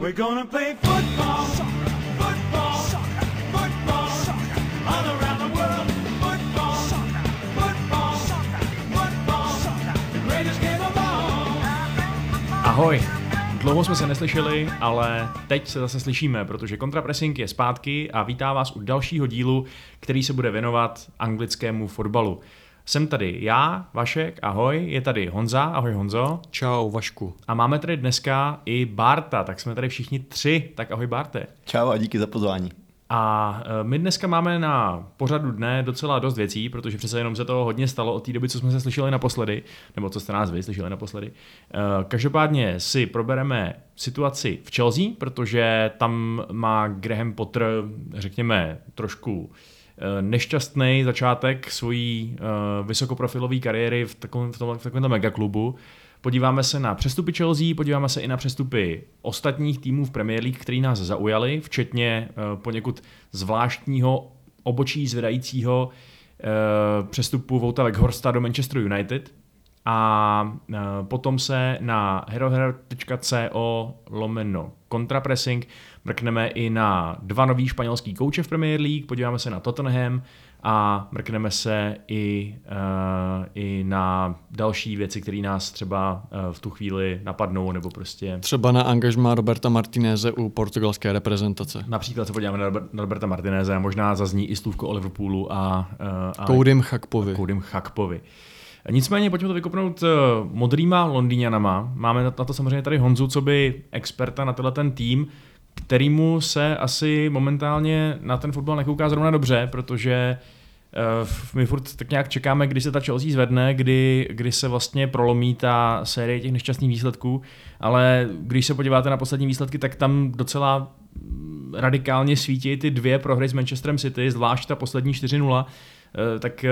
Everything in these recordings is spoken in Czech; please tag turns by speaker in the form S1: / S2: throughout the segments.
S1: We're gonna play football.
S2: Ahoj! Dlouho jsme se neslyšeli, ale teď se zase slyšíme, protože Contrapressing je zpátky a vítá vás u dalšího dílu, který se bude věnovat anglickému fotbalu. Jsem tady já, Vašek, ahoj, je tady Honza, ahoj Honzo.
S3: Čau, Vašku.
S2: A máme tady dneska i Barta, tak jsme tady všichni tři, tak ahoj Barte.
S4: Čau a díky za pozvání.
S2: A e, my dneska máme na pořadu dne docela dost věcí, protože přece jenom se toho hodně stalo od té doby, co jsme se slyšeli naposledy, nebo co jste nás vy slyšeli naposledy. E, Každopádně si probereme situaci v Chelsea, protože tam má Graham Potter, řekněme, trošku e, nešťastný začátek svojí vysokoprofilové kariéry v takovém, v takovémhle megaklubu. Podíváme se na přestupy Chelsea, podíváme se i na přestupy ostatních týmů v Premier League, který nás zaujali, včetně uh, poněkud zvláštního obočí zvedajícího přestupu Vouta Weghorsta do Manchester United. A uh, potom se na herohero.co lomeno kontrapressing mrkneme i na dva nový španělský kouče v Premier League, podíváme se na Tottenham, a mrkneme se i, uh, i na další věci, které nás třeba uh, v tu chvíli napadnou, nebo prostě...
S3: Třeba na angažma Roberta Martineze u portugalské reprezentace.
S2: Například se podíváme na, na Roberta Martineze a možná zazní i slůvko o Liverpoolu a... Uh,
S3: a Koudym Chakpovi.
S2: Koudym Chakpovi. Nicméně pojďme to vykopnout modrýma Londýňanama. Máme na to samozřejmě tady Honzu, co by experta na tenhle ten tým kterýmu se asi momentálně na ten fotbal nekouká zrovna dobře, protože uh, my furt tak nějak čekáme, kdy se ta Chelsea zvedne, kdy, kdy se vlastně prolomí ta série těch nešťastných výsledků, ale když se podíváte na poslední výsledky, tak tam docela radikálně svítí ty dvě prohry s Manchesterem City, zvlášť ta poslední 4-0, uh, tak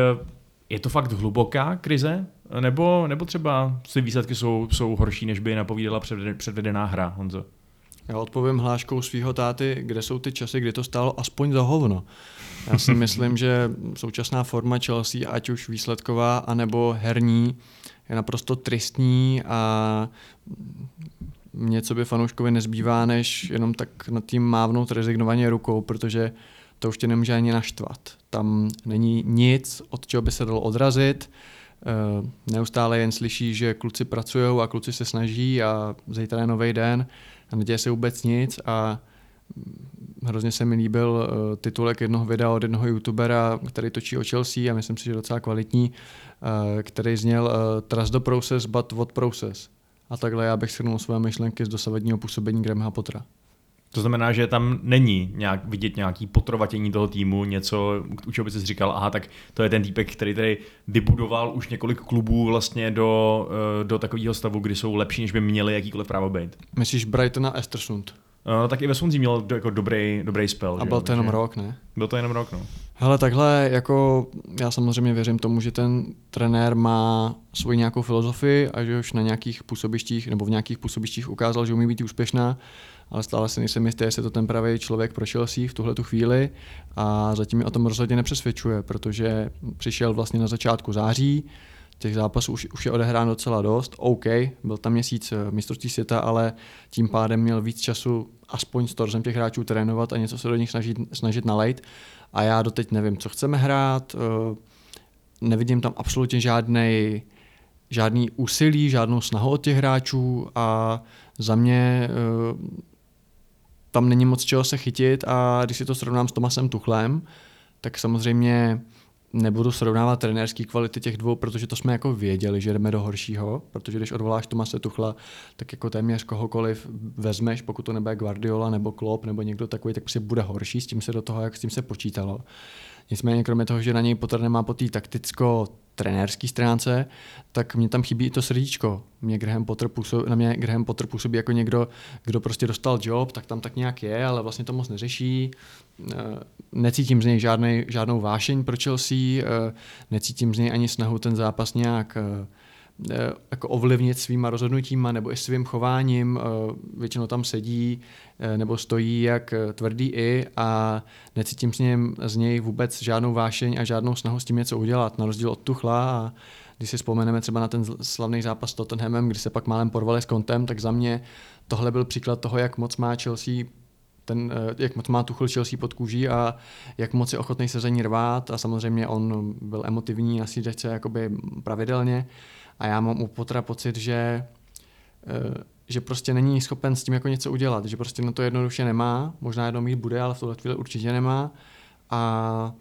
S2: je to fakt hluboká krize? Nebo, nebo třeba ty výsledky jsou, jsou horší, než by napovídala předvedená hra, Honzo?
S3: Já odpovím hláškou svého táty, kde jsou ty časy, kdy to stálo aspoň za hovno. Já si myslím, že současná forma Chelsea, ať už výsledková, anebo herní, je naprosto tristní a něco by fanouškovi nezbývá, než jenom tak nad tím mávnout rezignovaně rukou, protože to už tě nemůže ani naštvat. Tam není nic, od čeho by se dalo odrazit. Eh, neustále jen slyší, že kluci pracují a kluci se snaží a zítra je nový den a neděje se vůbec nic a hrozně se mi líbil uh, titulek jednoho videa od jednoho youtubera, který točí o Chelsea a myslím si, že docela kvalitní, uh, který zněl Trust the process, but what process. A takhle já bych shrnul své myšlenky z dosavadního působení Grahama Pottera.
S2: To znamená, že tam není nějak vidět nějaký potrovatění toho týmu, něco, u čeho by si říkal, aha, tak to je ten týpek, který tady vybudoval už několik klubů vlastně do, do takového stavu, kdy jsou lepší, než by měli jakýkoliv právo být.
S3: Myslíš Brighton a Estersund?
S2: No, tak i ve Swansea měl jako dobrý, dobrý spell.
S3: A byl to jenom rok, ne?
S2: Byl to jenom rok, no.
S3: Hele, takhle, jako já samozřejmě věřím tomu, že ten trenér má svoji nějakou filozofii a že už na nějakých působištích nebo v nějakých působištích ukázal, že umí být úspěšná, ale stále si nejsem jistý, jestli to ten pravý člověk pro Chelsea v tuhle tu chvíli a zatím mi o tom rozhodně nepřesvědčuje, protože přišel vlastně na začátku září, těch zápasů už, už je odehrán docela dost. OK, byl tam měsíc eh, mistrovství světa, ale tím pádem měl víc času aspoň s torzem těch hráčů trénovat a něco se do nich snažit, snažit nalejt. A já doteď nevím, co chceme hrát, eh, nevidím tam absolutně žádný žádný úsilí, žádnou snahu od těch hráčů a za mě eh, tam není moc čeho se chytit a když si to srovnám s Tomasem Tuchlem, tak samozřejmě nebudu srovnávat trenérský kvality těch dvou, protože to jsme jako věděli, že jdeme do horšího, protože když odvoláš Tomase Tuchla, tak jako téměř kohokoliv vezmeš, pokud to nebude Guardiola nebo Klopp nebo někdo takový, tak prostě bude horší, s tím se do toho, jak s tím se počítalo. Nicméně kromě toho, že na něj Potter nemá po té takticko trenérské stránce, tak mě tam chybí i to srdíčko. Mě Graham Potter působí, na mě Graham Potter působí jako někdo, kdo prostě dostal job, tak tam tak nějak je, ale vlastně to moc neřeší. Eh, necítím z něj žádnej, žádnou vášeň pro Chelsea, eh, necítím z něj ani snahu ten zápas nějak eh, jako ovlivnit svýma rozhodnutíma nebo i svým chováním. Eh, většinou tam sedí eh, nebo stojí jak tvrdý i a necítím s něm, z něj vůbec žádnou vášeň a žádnou snahu s tím něco udělat, na rozdíl od Tuchla a když si vzpomeneme třeba na ten slavný zápas s Tottenhamem, kdy se pak málem porvali s kontem, tak za mě tohle byl příklad toho, jak moc má Chelsea ten, eh, jak moc má Tuchel Chelsea pod kůží a jak moc je ochotný se za ní rvát a samozřejmě on byl emotivní na sídečce jakoby pravidelně a já mám u Potra pocit, že eh, že prostě není schopen s tím jako něco udělat, že prostě na to jednoduše nemá, možná jednou mít bude, ale v tuhle chvíli určitě nemá. A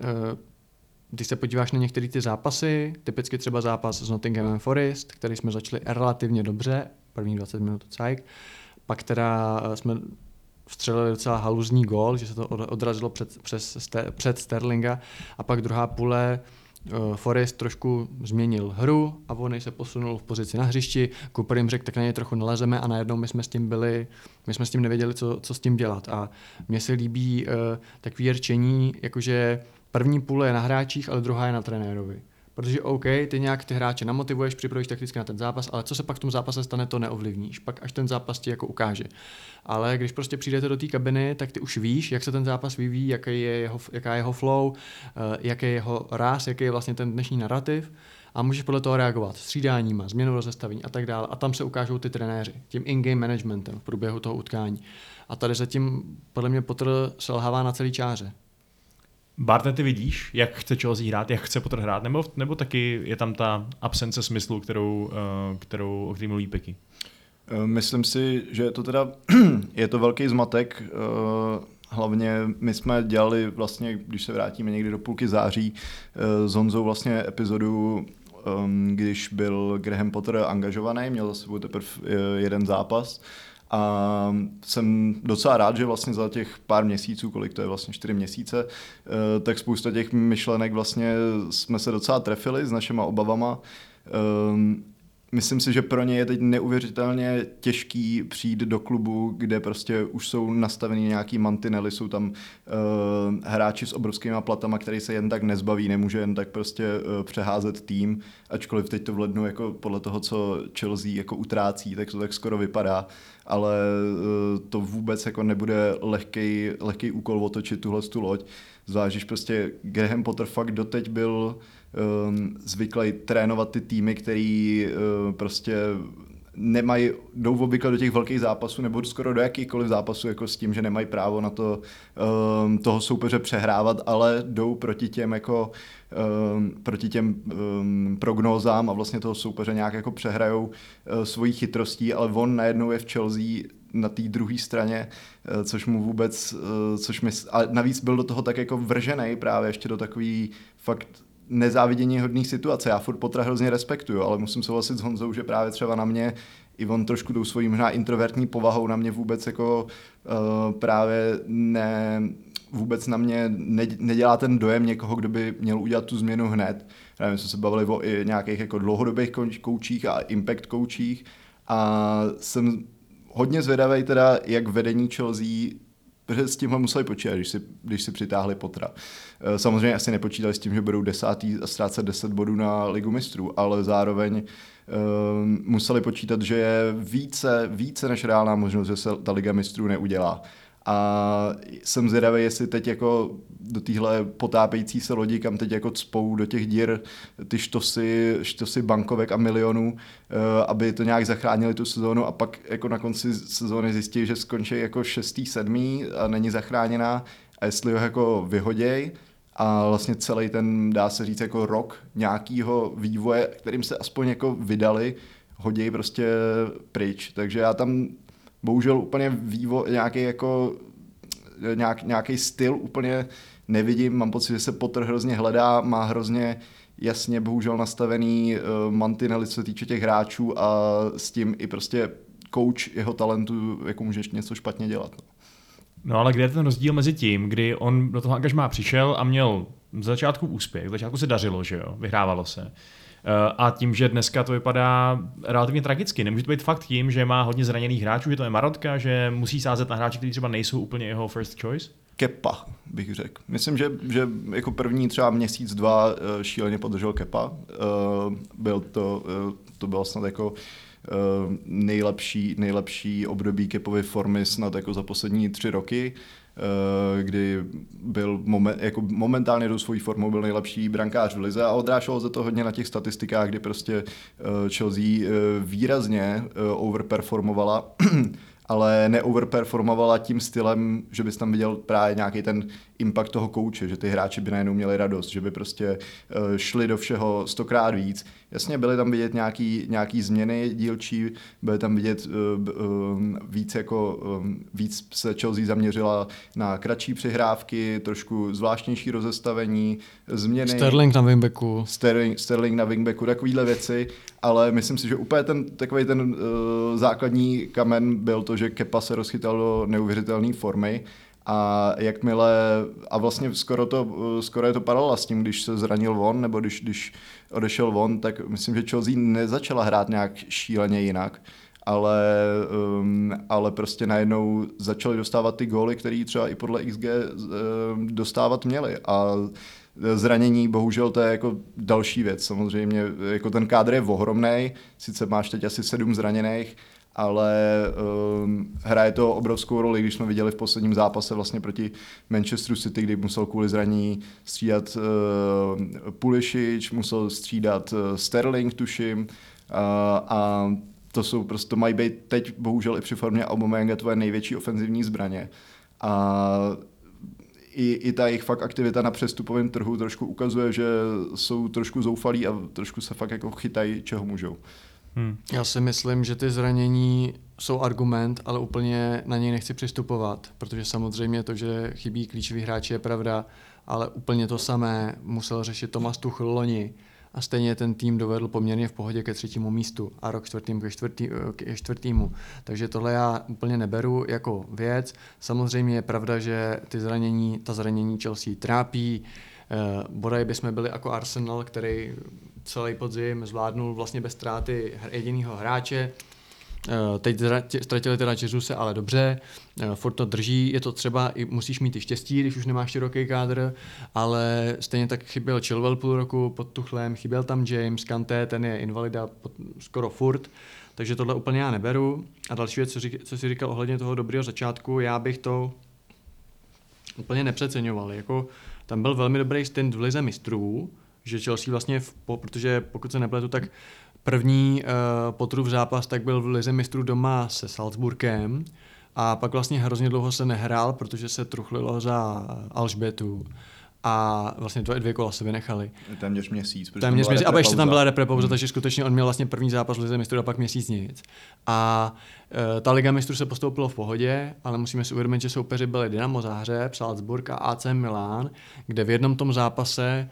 S3: eh, když se podíváš na některé ty zápasy, typicky třeba zápas s Nottinghamem Forest, který jsme začali relativně dobře, první 20 minut cajk, pak teda eh, jsme vstřelili docela haluzní gól, že se to od- odrazilo před, přes, před Sterlinga a pak druhá půle Forest trošku změnil hru a on se posunul v pozici na hřišti, Cooper jim řekl, tak na něj trochu nalezeme. A najednou my jsme s tím byli, my jsme s tím nevěděli, co, co s tím dělat. A mně se líbí uh, takový rčení, jakože první půle je na hráčích, ale druhá je na trenérovi. Protože OK, ty nějak ty hráče namotivuješ, připravíš takticky na ten zápas, ale co se pak v tom zápase stane, to neovlivníš. Pak až ten zápas ti jako ukáže. Ale když prostě přijdete do té kabiny, tak ty už víš, jak se ten zápas vyvíjí, jaký je jeho, jaká je jeho flow, eh, jaký je jeho ráz, jaký je vlastně ten dnešní narrativ a můžeš podle toho reagovat střídáníma, změnou rozestavení a tak dále. A tam se ukážou ty trenéři, tím in-game managementem v průběhu toho utkání. A tady zatím podle mě Potter selhává na celý čáře.
S2: Barte, ty vidíš, jak chce Chelsea hrát, jak chce Potter hrát, nebo, nebo taky je tam ta absence smyslu, kterou, uh, kterou o který mluví Peky?
S4: Eh, Myslím si, že je to teda, je to velký zmatek, eh, hlavně my jsme dělali vlastně, když se vrátíme někdy do půlky září, eh, s Honzou vlastně epizodu, ehm, když byl Graham Potter angažovaný, měl za sebou teprve eh, jeden zápas a jsem docela rád, že vlastně za těch pár měsíců, kolik to je vlastně čtyři měsíce, eh, tak spousta těch myšlenek vlastně jsme se docela trefili s našima obavama. Myslím si, že pro ně je teď neuvěřitelně těžký přijít do klubu, kde prostě už jsou nastavený nějaký mantinely, jsou tam uh, hráči s obrovskými platama, který se jen tak nezbaví, nemůže jen tak prostě uh, přeházet tým, ačkoliv teď to v lednu jako podle toho, co Chelsea jako utrácí, tak to tak skoro vypadá, ale uh, to vůbec jako nebude lehký, lehký úkol otočit tuhle tu loď. Zvlášť, prostě Graham Potter fakt doteď byl um, zvyklý trénovat ty týmy, který uh, prostě nemají, jdou obvykle do těch velkých zápasů nebo skoro do jakýchkoliv zápasů jako s tím, že nemají právo na to um, toho soupeře přehrávat, ale jdou proti těm jako um, proti těm um, prognózám a vlastně toho soupeře nějak jako přehrajou uh, svojí chytrostí, ale on najednou je v Chelsea na té druhé straně, uh, což mu vůbec, uh, což mi, a navíc byl do toho tak jako vržený právě ještě do takový fakt nezávidění hodných situace. Já furt Potra hrozně respektuju, ale musím souhlasit s Honzou, že právě třeba na mě i on trošku tou svojí možná introvertní povahou na mě vůbec jako uh, právě ne, vůbec na mě ne, nedělá ten dojem někoho, kdo by měl udělat tu změnu hned. Já jsme se bavili o i nějakých jako dlouhodobých koučích a impact koučích a jsem hodně zvědavý teda, jak vedení Chelsea s tímhle museli počítat, když si, když si přitáhli Potra. Eh, Samozřejmě asi nepočítali s tím, že budou desátý a ztrácet 10 bodů na ligu mistrů, ale zároveň uh, museli počítat, že je více, více než reálná možnost, že se ta liga mistrů neudělá. A jsem zvědavý, jestli teď jako do téhle potápějící se lodi, kam teď jako cpou do těch dír ty štosy, štosy bankovek a milionů, eh, aby to nějak zachránili tu sezónu a pak jako na konci sezóny zjistí, že skončí jako šestý, sedmý a není zachráněná a jestli ho jako vyhoděj a vlastně celý ten, dá se říct, jako rok nějakýho vývoje, kterým se aspoň jako vydali, hoděj prostě pryč. Takže já tam bohužel úplně vývoj, nějaký jako nějak, nějaký styl úplně nevidím, mám pocit, že se Potter hrozně hledá, má hrozně jasně bohužel nastavený uh, mantinely, co se týče těch hráčů a s tím i prostě coach jeho talentu, jako můžeš něco špatně dělat. No.
S2: No ale kde je ten rozdíl mezi tím, kdy on do toho angažmá přišel a měl z začátku úspěch, z začátku se dařilo, že jo, vyhrávalo se. A tím, že dneska to vypadá relativně tragicky. Nemůže to být fakt tím, že má hodně zraněných hráčů, že to je marotka, že musí sázet na hráče, kteří třeba nejsou úplně jeho first choice?
S4: Kepa, bych řekl. Myslím, že, že jako první třeba měsíc, dva šíleně podržel Kepa. Byl to, to bylo snad jako nejlepší, nejlepší období Kepovy formy snad jako za poslední tři roky. Eh, kdy byl moment, jako momentálně do svojí formou byl nejlepší brankář v lize a odráželo se to hodně na těch statistikách, kdy prostě eh, Chelsea eh, výrazně overperformovala ale neoverperformovala tím stylem, že bys tam viděl právě nějaký ten impact toho kouče, že ty hráči by najednou měli radost, že by prostě šli do všeho stokrát víc. Jasně, byly tam vidět nějaký, nějaký změny dílčí, byly tam vidět uh, uh, víc jako um, víc se Chelsea zaměřila na kratší přihrávky, trošku zvláštnější rozestavení, změny.
S3: Sterling na wingbacku.
S4: Sterling, Sterling na wingbacku, takovýhle věci, ale myslím si, že úplně ten takový ten uh, základní kamen byl to, že Kepa se rozchytal do neuvěřitelné formy a jakmile, a vlastně skoro, to, uh, skoro je to paralela s tím, když se zranil von, nebo když, když odešel von, tak myslím, že Chelsea nezačala hrát nějak šíleně jinak, ale, um, ale prostě najednou začali dostávat ty góly, které třeba i podle XG um, dostávat měli a zranění, bohužel to je jako další věc. Samozřejmě jako ten kádr je ohromný, sice máš teď asi sedm zraněných, ale um, hraje to obrovskou roli, když jsme viděli v posledním zápase vlastně proti Manchesteru City, kdy musel kvůli zranění střídat uh, Pulisic, musel střídat uh, Sterling, tuším, uh, a to jsou prostě, mají být teď bohužel i při formě Aubameyanga tvoje největší ofenzivní zbraně. A i, i ta jejich fakt aktivita na přestupovém trhu trošku ukazuje, že jsou trošku zoufalí a trošku se fakt jako chytají, čeho můžou.
S3: Hmm. Já si myslím, že ty zranění jsou argument, ale úplně na něj nechci přistupovat, protože samozřejmě to, že chybí klíčový hráči je pravda, ale úplně to samé musel řešit Tomas Tuchl loni a stejně ten tým dovedl poměrně v pohodě ke třetímu místu a rok čtvrtým ke, čtvrtý, ke čtvrtýmu. Takže tohle já úplně neberu jako věc. Samozřejmě je pravda, že ty zranění, ta zranění Chelsea trápí. Eh, bodaj bychom byli jako Arsenal, který celý podzim zvládnul vlastně bez ztráty jediného hráče. Eh, teď ztratili teda Jezuse, ale dobře, eh, furt to drží, je to třeba, i musíš mít i štěstí, když už nemáš široký kádr, ale stejně tak chyběl Chilwell půl roku pod Tuchlem, chyběl tam James, Kanté, ten je invalida pod, skoro furt, takže tohle úplně já neberu. A další věc, co, řík, co jsi říkal ohledně toho dobrého začátku, já bych to úplně nepřeceňoval. Jako, tam byl velmi dobrý stint v lize mistrů, že Chelsea vlastně, v, protože pokud se nepletu, tak první uh, potrův zápas tak byl v lize mistrů doma se Salzburgem a pak vlastně hrozně dlouho se nehrál, protože se truchlilo za Alžbětu a vlastně dvě, dvě kola se vynechali.
S4: Téměř měsíc.
S3: Téměř měsíc, a ještě tam byla reprepauza, hmm. takže skutečně on měl vlastně první zápas v Lize mistrů a pak měsíc nic. A e, ta Liga mistrů se postoupilo v pohodě, ale musíme si uvědomit, že soupeři byli Dynamo Záhřeb, Salzburg a AC Milan, kde v jednom tom zápase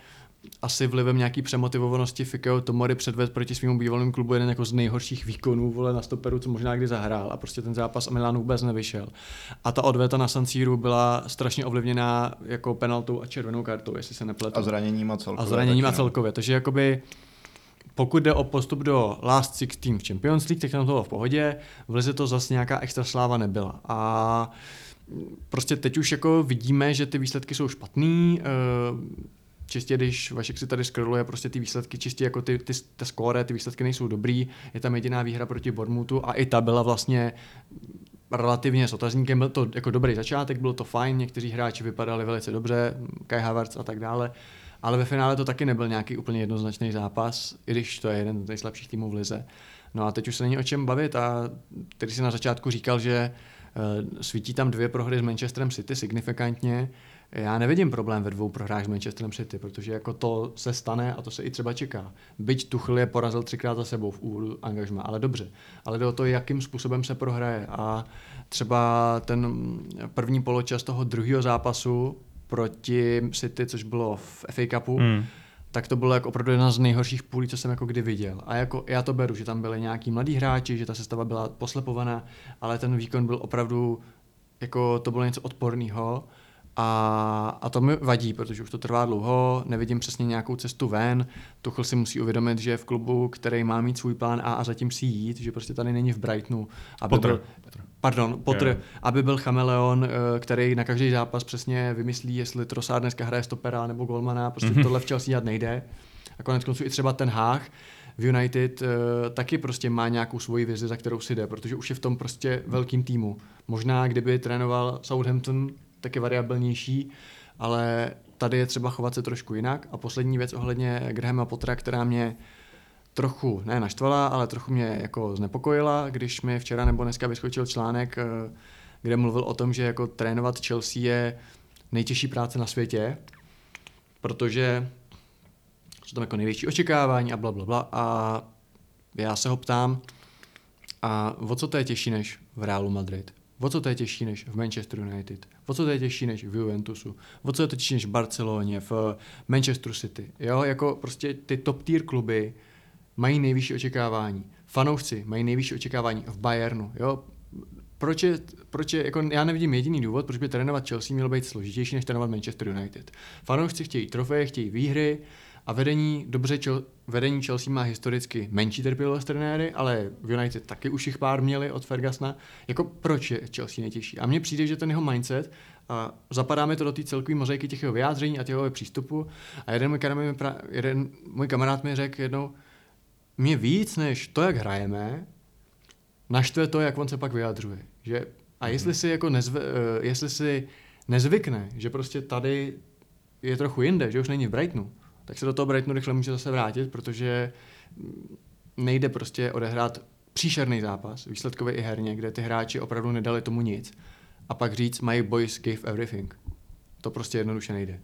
S3: asi vlivem nějaký přemotivovanosti Fikeo Tomori předved proti svým bývalým klubu jeden jako z nejhorších výkonů vole, na stoperu, co možná kdy zahrál a prostě ten zápas a Milan vůbec nevyšel. A ta odveta na San Siro byla strašně ovlivněná jako penaltou a červenou kartou, jestli se nepletu.
S4: A zraněním a celkově.
S3: A zraněním a celkově. Takže jakoby pokud jde o postup do Last Six Team v Champions League, tak tam to bylo v pohodě, v Lize to zase nějaká extra sláva nebyla. A prostě teď už jako vidíme, že ty výsledky jsou špatný, eh, čistě když Vašek si tady scrolluje prostě ty výsledky, čistě jako ty, ty, ty skóre, ty výsledky nejsou dobrý, je tam jediná výhra proti Bormutu a i ta byla vlastně relativně s otazníkem, byl to jako dobrý začátek, bylo to fajn, někteří hráči vypadali velice dobře, Kai Havertz a tak dále, ale ve finále to taky nebyl nějaký úplně jednoznačný zápas, i když to je jeden z nejslabších týmů v lize. No a teď už se není o čem bavit a který si na začátku říkal, že uh, svítí tam dvě prohry s Manchesterem City signifikantně, já nevidím problém ve dvou prohrách s Manchesterem City, protože jako to se stane a to se i třeba čeká. Byť Tuchl je porazil třikrát za sebou v úvodu angažma, ale dobře. Ale jde o to, jakým způsobem se prohraje. A třeba ten první poločas toho druhého zápasu proti City, což bylo v FA Cupu, mm. tak to bylo jako opravdu jedna z nejhorších půlí, co jsem jako kdy viděl. A jako já to beru, že tam byli nějaký mladí hráči, že ta sestava byla poslepovaná, ale ten výkon byl opravdu, jako to bylo něco odporného a, a to mi vadí, protože už to trvá dlouho, nevidím přesně nějakou cestu ven. Tuchl si musí uvědomit, že je v klubu, který má mít svůj plán A a zatím si jít, že prostě tady není v Brightonu. Aby
S2: Potter.
S3: Byl, pardon, Potter,
S2: Yeah.
S3: aby byl chameleon, eh, který na každý zápas přesně vymyslí, jestli Trossard dneska hraje stopera nebo golmana, prostě mm-hmm. tohle v Chelsea dělat nejde. A konec konců i třeba ten Hách v United uh, taky prostě má nějakou svoji vizi, za kterou si jde, protože už je v tom prostě velkým týmu. Možná kdyby trénoval Southampton, tak je variabilnější, ale tady je třeba chovat se trošku jinak. A poslední věc ohledně Grahama Pottera, která mě trochu, ne naštvala, ale trochu mě jako znepokojila, když mi včera nebo dneska vyskočil článek, eh, kde mluvil o tom, že jako trénovat Chelsea je nejtěžší práce na světě, protože jsou tam jako největší očekávání a bla, bla, bla. A já se ho ptám, a o co to je těžší než v Realu Madrid? O co to je těžší než v Manchester United? O co to je těžší než v Juventusu? O co je to těžší než v Barceloně, v Manchesteru City? Jo, jako prostě ty top tier kluby mají nejvyšší očekávání. Fanoušci mají nejvyšší očekávání v Bayernu. Jo? Proč je, proč je, jako já nevidím jediný důvod, proč by trénovat Chelsea mělo být složitější než trénovat Manchester United. Fanoušci chtějí trofeje, chtějí výhry a vedení, dobře, Chel, vedení Chelsea má historicky menší trpělivost trenéry, ale v United taky už jich pár měli od Fergusona. Jako proč je Chelsea nejtěžší? A mně přijde, že ten jeho mindset, a zapadá mi to do té celkové mozaiky těch jeho vyjádření a těch jeho přístupu. A jeden můj kamarád mi, pra- jeden můj kamarád mi řekl jednou, mě víc než to, jak hrajeme, naštve to, jak on se pak vyjadřuje. Že, a jestli si, jako nezve, eh, jestli si nezvykne, že prostě tady je trochu jinde, že už není v Brightonu, tak se do toho Brightonu rychle může zase vrátit, protože nejde prostě odehrát příšerný zápas, výsledkově i herně, kde ty hráči opravdu nedali tomu nic. A pak říct, my boys give everything. To prostě jednoduše nejde.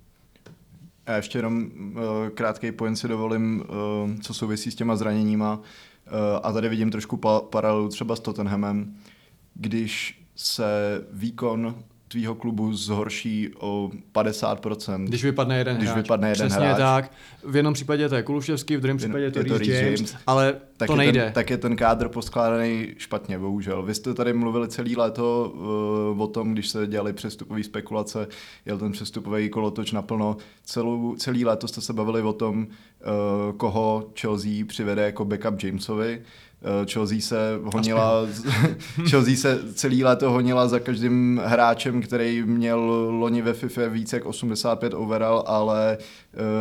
S4: A ještě jenom uh, krátký point si dovolím, uh, co souvisí s těma zraněníma. Uh, a tady vidím trošku pa- paralelu třeba s Tottenhamem. Když se výkon tvýho klubu zhorší o 50%.
S3: Když vypadne jeden
S4: Když
S3: hráč.
S4: vypadne jeden
S3: Přesně
S4: hráč.
S3: tak. V jednom případě to je Kuluševský, v druhém případě je to,
S4: je to
S3: Reece James,
S4: James.
S3: ale
S4: tak
S3: to
S4: je
S3: nejde.
S4: Ten, tak je ten kádr poskládaný špatně, bohužel. Vy jste tady mluvili celý léto uh, o tom, když se dělali přestupové spekulace, jel ten přestupový kolotoč naplno. Celou, celý léto jste se bavili o tom, uh, koho Chelsea přivede jako backup Jamesovi. Uh, Chelsea se honila, Chelsea se celý léto honila za každým hráčem, který měl loni ve FIFA více jak 85 overall, ale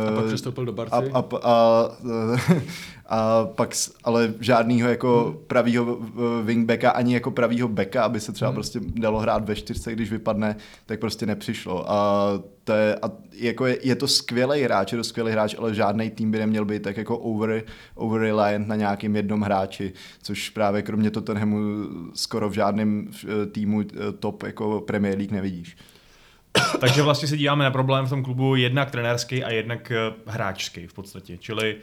S3: A pak
S4: uh,
S3: přestoupil do Barcy.
S4: a, a, a, a pak, s- ale žádnýho jako pravýho eh, wingbacka, ani jako pravýho backa, aby se třeba
S3: Hmm.
S4: prostě dalo hrát ve čtyřce, když vypadne, tak prostě nepřišlo. A to je, a jako je, je to skvělý hráč, je to skvělý hráč, ale žádný tým by neměl být tak jako over, over reliant na nějakým jednom hráči, což právě kromě Tottenhamu skoro v žádném eh, týmu eh, top jako Premier League nevidíš.
S2: Takže vlastně se díváme na problém v tom klubu jednak trenérský a jednak eh, hráčský v podstatě. Čili,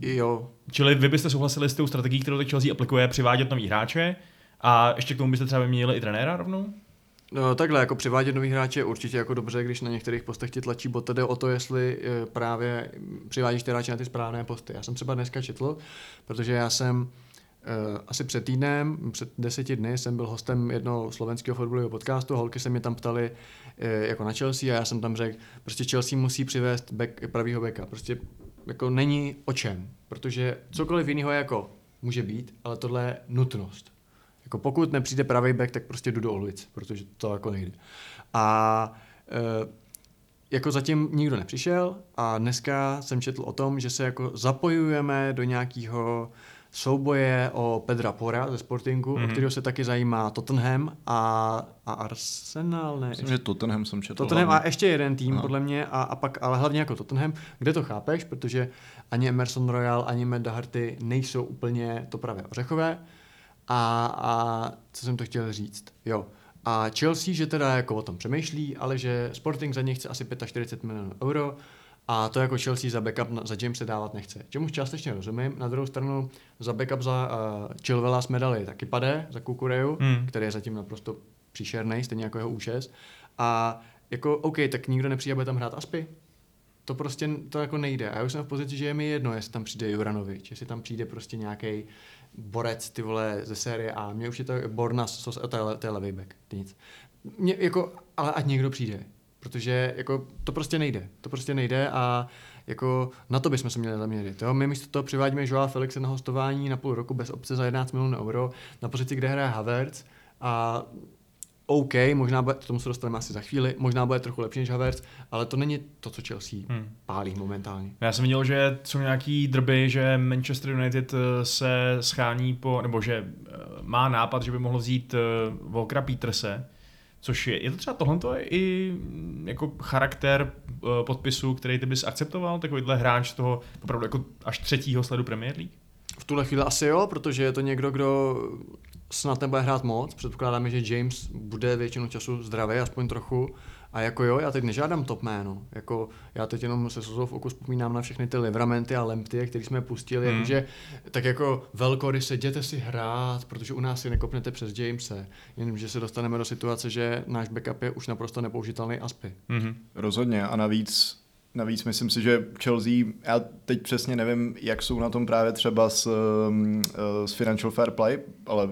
S3: Jo,
S2: čili vy byste souhlasili s tou strategií, kterou teď Chelsea aplikuje, přivádět nový hráče a ještě k tomu byste třeba vyměnili i trenéra rovnou?
S3: No, takhle, jako přivádět nový hráče je určitě jako dobře, když na některých postech ti tlačí bot, jde o to, jestli eh, právě přivádíš ty hráče na ty správné posty. Já jsem třeba dneska četl, protože já jsem Uh, asi před týdnem, před deseti dny jsem byl hostem jednoho slovenského fotbalového podcastu, holky se mě tam ptali uh, jako na Chelsea a já jsem tam řekl, prostě Chelsea musí přivést back, pravýho backa, prostě jako není o čem, protože cokoliv jiného jako může být, ale tohle je nutnost. Jako pokud nepřijde pravý back, tak prostě jdu do ulic, protože to jako nejde. A e, jako zatím nikdo nepřišel a dneska jsem četl o tom, že se jako zapojujeme do nějakého souboje o Pedra Pora ze Sportingu, mm-hmm. o kterého se taky zajímá Tottenham a, a Arsenal, ne?
S4: Myslím, že Tottenham jsem četl.
S3: Tottenham a
S4: hlavně.
S3: ještě jeden tým,
S4: Aha.
S3: podle mě, a, a pak, ale hlavně jako Tottenham, kde to chápeš, protože ani Emerson Royal, ani Matt Doherty nejsou úplně to pravé ořechové. A, a co jsem to chtěl říct? Jo. A Chelsea, že teda jako o tom přemýšlí, ale že Sporting za ně chce asi 45 milionů euro a to jako Chelsea za backup za Jamese dávat nechce. Čemuž částečně rozumím. Na druhou stranu za backup za uh, Chilwella jsme dali taky pade, za Kukureju,
S2: Hmm.
S3: který je zatím naprosto příšerný, stejně jako jeho účes. A jako, OK, tak nikdo nepřijde, bude tam hrát Aspy. To prostě to jako nejde. A já už jsem v pozici, že je mi jedno, jestli tam přijde Juranovič, jestli tam přijde prostě nějaký borec, ty vole, ze série A. Mně už je to Bornas, sos, to je, to je levý back, nic. Mě, jako, ale ať někdo přijde, protože jako, to prostě nejde. To prostě nejde a jako na to bychom se měli zaměřit. Jo? My místo toho přivádíme Joao Felixe na hostování na půl roku bez obce za 11 milionů euro na pozici, kde hraje Havertz a OK, možná bude, k tomu se dostaneme asi za chvíli, možná bude trochu lepší než Havertz, ale to není to, co Chelsea
S2: Hmm.
S3: pálí momentálně.
S2: Já jsem viděl, že jsou nějaký drby, že Manchester United eh, se schání po, nebo že eh, má nápad, že by mohl vzít eh, Volkera Peterse, Což je, je to třeba tohle i mm, jako charakter uh, podpisu, který ty bys akceptoval, takovýhle hráč toho opravdu jako až třetího sledu Premier League?
S3: V tuhle chvíli asi jo, protože je to někdo, kdo snad nebude hrát moc. Předpokládáme, že James bude většinu času zdravý, aspoň trochu. A jako jo, já teď nežádám top jméno. Jako já teď jenom se slzou v oku vzpomínám na všechny ty livramenty a lempty, které jsme pustili,
S2: Hmm.
S3: hmm. jakože tak jako velkory se jděte si hrát, protože u nás si nekopnete přes Jamese. Jenomže se dostaneme do situace, že náš backup je už naprosto nepoužitelný aspy.
S2: Mhm.
S4: Rozhodně a navíc Navíc myslím si, že Chelsea, já teď přesně nevím, jak jsou na tom právě třeba s, um, eh, s Financial Fair Play, ale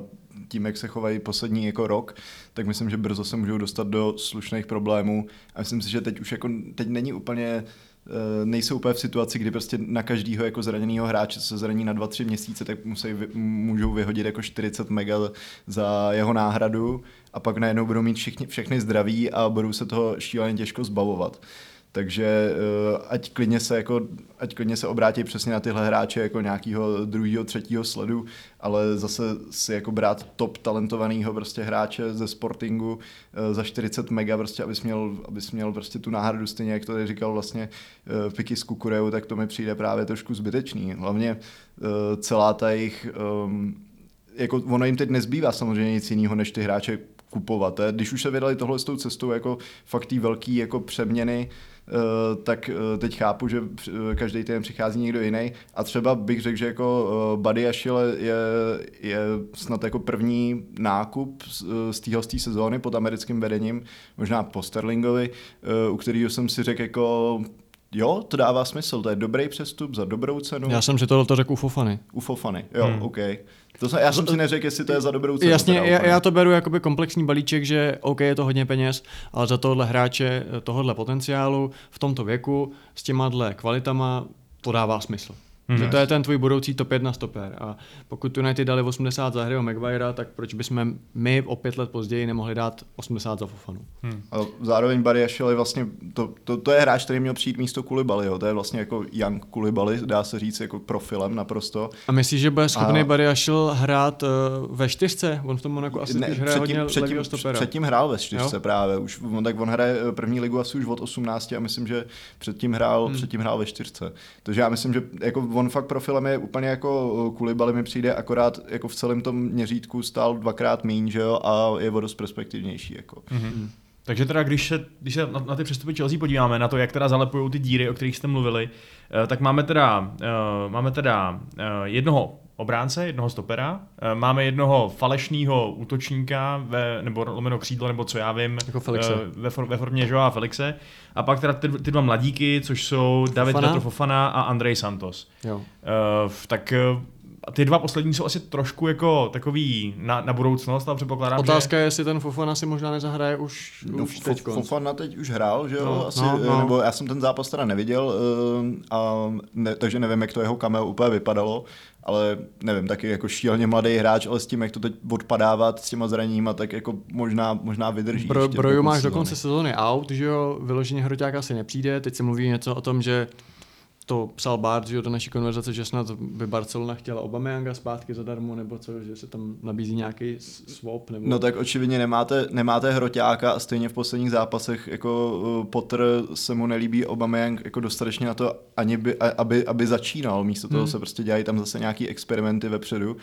S4: tím, jak se chovají poslední jako rok, tak myslím, že brzo se můžou dostat do slušných problémů a myslím si, že teď už jako, teď není úplně eh, nejsou úplně v situaci, kdy prostě na každého jako zraněného hráče se zraní na 2-3 měsíce, tak musí, můžou vyhodit jako 40 mega za jeho náhradu a pak najednou budou mít všichni, všechny zdraví a budou se toho šíleně těžko zbavovat. Takže eh, ať klidně se jako, ať klidně se obrátí přesně na tyhle hráče jako nějakého druhého, třetího sledu, ale zase si jako brát top talentovaného prostě hráče ze Sportingu eh, za 40 mega prostě, abys měl, abys měl prostě tu náhradu stejně, jak to tady říkal vlastně eh, Piky z Kukureu, tak to mi přijde právě trošku zbytečný. Hlavně eh, celá ta jejich ehm, jako ono jim teď nezbývá samozřejmě nic jiného, než ty hráče kupovat. eh. Když už se vydali tohle s tou cestou jako fakt tý velký jako přeměny, eh, tak eh, teď chápu, že eh, každý týden přichází někdo jiný a třeba bych řekl, že jako eh, Buddy Ashile je, je snad jako první nákup z, eh, z sezóny pod americkým vedením, možná po Sterlingovi, eh, u kterého jsem si řekl jako jo, to dává smysl, to je dobrý přestup za dobrou cenu.
S3: Já jsem si tohle řekl u Fofany.
S4: U Fofany, jo,
S2: hmm.
S4: OK. To jsem, já jsem si neřekl, jestli to je za dobrou cenu.
S3: Jasně, já, já to beru jakoby komplexní balíček, že OK, je to hodně peněz, ale za tohle hráče, tohohle potenciálu v tomto věku s těma dle kvalitama to dává smysl.
S2: Mhm.
S3: Mm. Že to je ten tvůj budoucí top 1 stoper. A pokud United dali 80 za Harryho Maguirea, tak proč bychom my o pět let později nemohli dát 80 za Fofanu?
S2: Hmm.
S4: A zároveň Barry Ashel je vlastně, to, to, to, je hráč, který měl přijít místo Kulibaliho, to je vlastně jako Young Kulibali, dá se říct jako profilem naprosto.
S3: A myslíš, že bude schopný
S4: A-
S3: Barry Ashel hrát uh, ve čtyřce? On v tom Monaku asi ne, hraje hodně
S4: předtím,
S3: stopera.
S4: předtím hrál ve čtyřce
S3: Jo?
S4: právě, už, on, tak on hraje eh, první ligu asi už od 18 a myslím, že předtím hrál,
S3: Hmm.
S4: hmm. předtím hrál ve čtyřce. Takže já myslím, že jako on fakt profilem je úplně jako Kulibali mi přijde, akorát jako v celém tom měřítku stál dvakrát míň, že jo, a je o dost perspektivnější. Jako.
S2: Mhm. Takže teda, když se, když se na, na ty přestupy Chelsea podíváme, na to, jak teda zalepují ty díry, o kterých jste mluvili, eh, tak máme teda, uh, máme teda uh, jednoho obránce, jednoho stopera, máme jednoho falešného útočníka, ve, nebo lomeno křídlo, nebo co já vím,
S3: Jako Felixe.
S2: eh, ve, for, ve formě Joa Felixe, a pak teda ty, ty dva mladíky, což jsou David
S3: Fofana.
S2: A Andrej Santos.
S3: Jo.
S2: Uh, tak uh, ty dva poslední jsou asi trošku jako takový na, na budoucnost, ale předpokládám,
S3: Otázka
S2: že...
S3: je, jestli ten Fofana si možná nezahraje už,
S4: No,
S3: už teď.
S4: Fofana teď už hrál, že jo,
S3: No,
S4: no, asi,
S3: no,
S4: no, nebo já jsem ten zápas teda neviděl, eh, a ne, takže nevím, jak to jeho cameo úplně vypadalo, ale nevím, taky jako šíleně mladý hráč, ale s tím, jak to teď odpadávat s těma zraněníma, tak jako možná, možná vydrží.
S3: Bro,
S4: ještě
S3: Broju máš do
S4: sezóny.
S3: konce sezóny out, že jo, vyloženě hroťák asi nepřijde, teď se mluví něco o tom, že to psal Bart, že jo, do naší konverzace, že snad by Barcelona chtěla Obameyanga zpátky zadarmo, nebo co, že se tam nabízí nějaký swap, nebo...
S4: No tak očividně nemáte, nemáte hroťáka a stejně v posledních zápasech jako uh, Potter se mu nelíbí Aubameyang jako dostatečně na to, ani by, aby, aby začínal. Místo toho
S3: Hmm.
S4: se prostě dělají tam zase nějaký experimenty vepředu.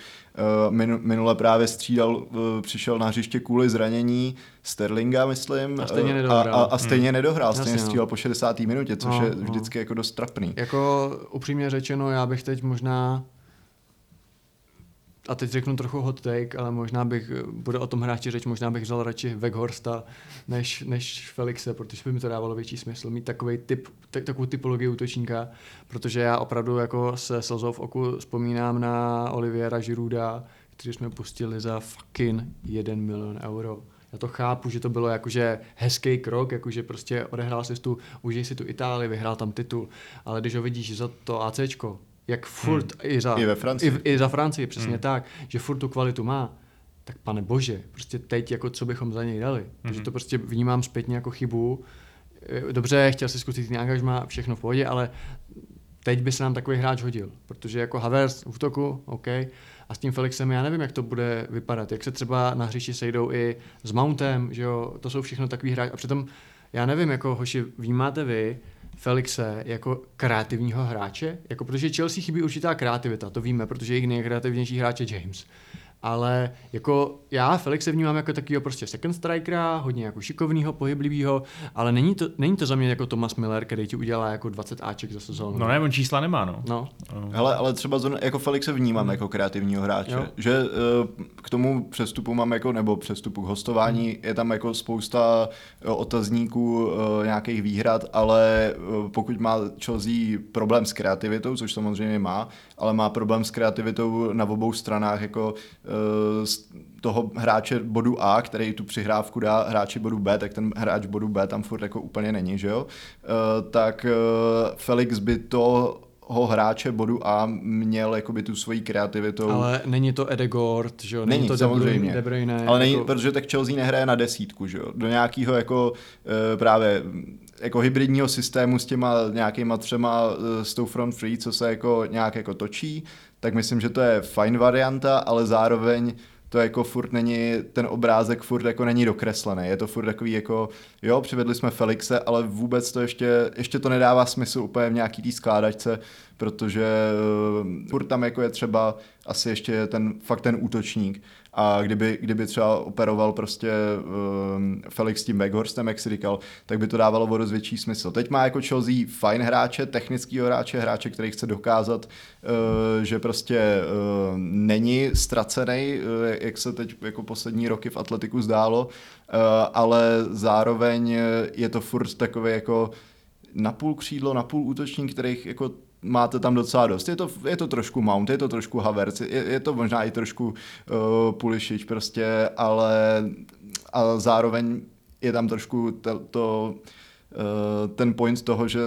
S4: Minu- minule právě střídal, uh, přišel na hřiště kvůli zranění Sterlinga, myslím.
S3: A stejně
S4: uh,
S3: nedohrál.
S4: A, a, a stejně nedohrál,
S3: Jasně,
S4: stejně
S3: no.
S4: po 60. minutě, což
S3: No,
S4: je
S3: no.
S4: vždycky jako dost trapný.
S3: Jako upřímně řečeno, já bych teď možná a teď řeknu trochu hot take, ale možná bych, bude o tom hráči řeč, možná bych vzal radši Weghorsta než, než Felixe, protože by mi to dávalo větší smysl mít takový typ, tak, takovou typologii útočníka, protože já opravdu jako se slzou v oku vzpomínám na Oliviera Žiruda, který jsme pustili za fucking 1 milion euro. Já to chápu, že to bylo jakože hezký krok, jakože prostě odehrál si tu, užij si tu Itálii, vyhrál tam titul, ale když ho vidíš za to ACčko, jak furt hmm. i, za,
S4: I ve Francii.
S3: I, i za Francii, přesně
S2: Hmm.
S3: tak, že furt tu kvalitu má, tak pane bože, prostě teď jako co bychom za něj dali. Hmm. Takže to prostě vnímám zpětně jako chybu. Eh, Dobře, chtěl si zkusit nějak angažma, všechno v pohodě, ale teď by se nám takový hráč hodil, protože jako Havertz v útoku, OK, a s tím Felixem já nevím, jak to bude vypadat, jak se třeba na hřišti sejdou i s Mountem, že jo, to jsou všechno takový hráči a přitom já nevím, jako hoši, vnímáte vy Felixe jako kreativního hráče, jako protože Chelsea chybí určitá kreativita, to víme, protože jejich nejkreativnější hráč je James ale jako já Felixe vnímám jako takového prostě second strikera, hodně jako šikovného, pohyblivého, ale není to, není to za mě jako Thomas Miller, který ti udělá jako 20 Aček za sezónu.
S2: No ne, on čísla nemá, no.
S3: No,
S4: Hele, ale třeba zrovna jako Felixe vnímám jako kreativního hráče,
S3: Jo.
S4: že eh, k tomu přestupu mám jako, nebo přestupu k hostování, je tam jako spousta eh, otazníků, eh, nějakých výhrad, ale pokud má Chelsea problém s kreativitou, což samozřejmě má, ale má problém s kreativitou na obou stranách, jako z toho hráče bodu A, který tu přihrávku dá hráči bodu B, tak ten hráč bodu B tam furt jako úplně není, že jo? Eh, tak eh, Felix by to ho hráče bodu A měl jakoby tu svoji kreativitou.
S3: ale není to Edegord, že jo, není,
S4: Není,
S3: to
S4: samozřejmě.
S3: De Bruyne,
S4: ale není,
S3: jako,
S4: protože tak Chelsea nehraje na desítku, že jo? Do nějakého jako e, právě jako hybridního systému s těma nějakýma třema e, s tou front free, co se jako nějak jako točí, tak myslím, že to je fajn varianta, ale zároveň to jako furt není, ten obrázek furt jako není dokreslený. Je to furt takový jako, jo, přivedli jsme Felixe, ale vůbec to ještě, ještě to nedává smysl úplně v nějaký té skládačce, protože uh, furt tam jako je třeba asi ještě ten, fakt ten útočník. A kdyby, kdyby třeba operoval prostě um, Felix tím Weghorsten, jak si říkal, tak by to dávalo o větší smysl. Teď má jako Chelsea fajn hráče, technického hráče, hráče, který chce dokázat, uh, že prostě uh, není ztracený, uh, jak se teď jako poslední roky v atletiku zdálo, uh, ale zároveň je to furt takový jako napůl křídlo, napůl útočník, kterých jako máte tam docela dost. Je to, je to trošku Mount, je to trošku Havertz, je, je to možná i trošku uh, Pulisic prostě, ale a zároveň je tam trošku to, to, uh, ten point toho, že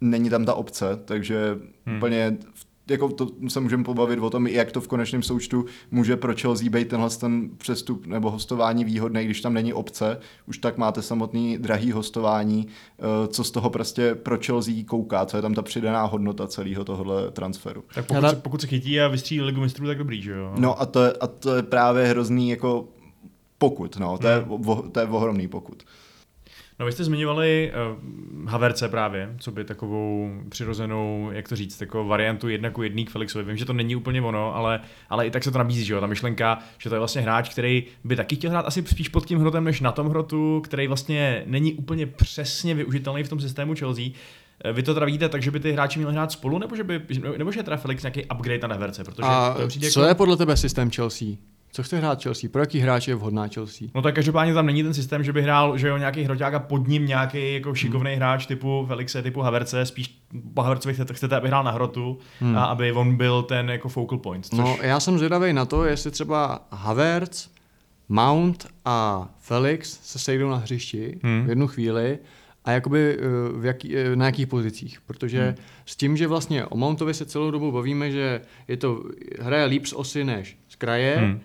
S4: není tam ta obce, takže hmm. úplně v- jako to se můžeme pobavit o tom, jak to v konečném součtu může pro Chelsea být tenhle ten přestup nebo hostování výhodný, když tam není obce, už tak máte samotný drahý hostování, eh, co z toho prostě pro Chelsea kouká, co je tam ta přidaná hodnota celého tohohle transferu.
S2: Tak pokud, se, pokud se chytí a vystřílí ligu mistrů, tak dobrý, že jo?
S4: No a to je, a to je právě hrozný jako pokud, no, to je, o, to je ohromný pokud.
S2: No vy jste zmiňovali uh, Haverce právě, co by takovou přirozenou, jak to říct, takovou variantu jedna ku jedný k Felixovi. Vím, že to není úplně ono, ale, ale i tak se to nabízí, že jo, ta myšlenka, že to je vlastně hráč, který by taky chtěl hrát asi spíš pod tím hrotem, než na tom hrotu, který vlastně není úplně přesně využitelný v tom systému Chelsea. Eh, Vy to teda vidíte tak, že by ty hráči měli hrát spolu, nebo že, by, nebo že je teda Felix nějaký upgrade na Haverce, protože
S3: a
S2: to přijde
S3: co
S2: jako...
S3: je podle tebe systém Chelsea? Co chce hrát Chelsea? Pro jaký hráč je vhodná Chelsea?
S2: No tak každopádně tam není ten systém, že by hrál, že jo, nějaký hroťák a pod ním nějaký jako šikovný hmm. hráč typu Felixe, typu Haverce, spíš po Havercovi chcete, chcete, aby hrál na hrotu hmm. a aby on byl ten jako focal point. Což...
S3: No, já jsem zvědavý na to, jestli třeba Havertz, Mount a Felix se sejdou na hřišti
S2: Hmm.
S3: v jednu chvíli a jakoby eh, v jaký, eh, na jakých pozicích. Protože
S2: Hmm.
S3: s tím, že vlastně o Mountovi se celou dobu bavíme, že je to, hraje líp z osy než z kraje,
S2: Hmm.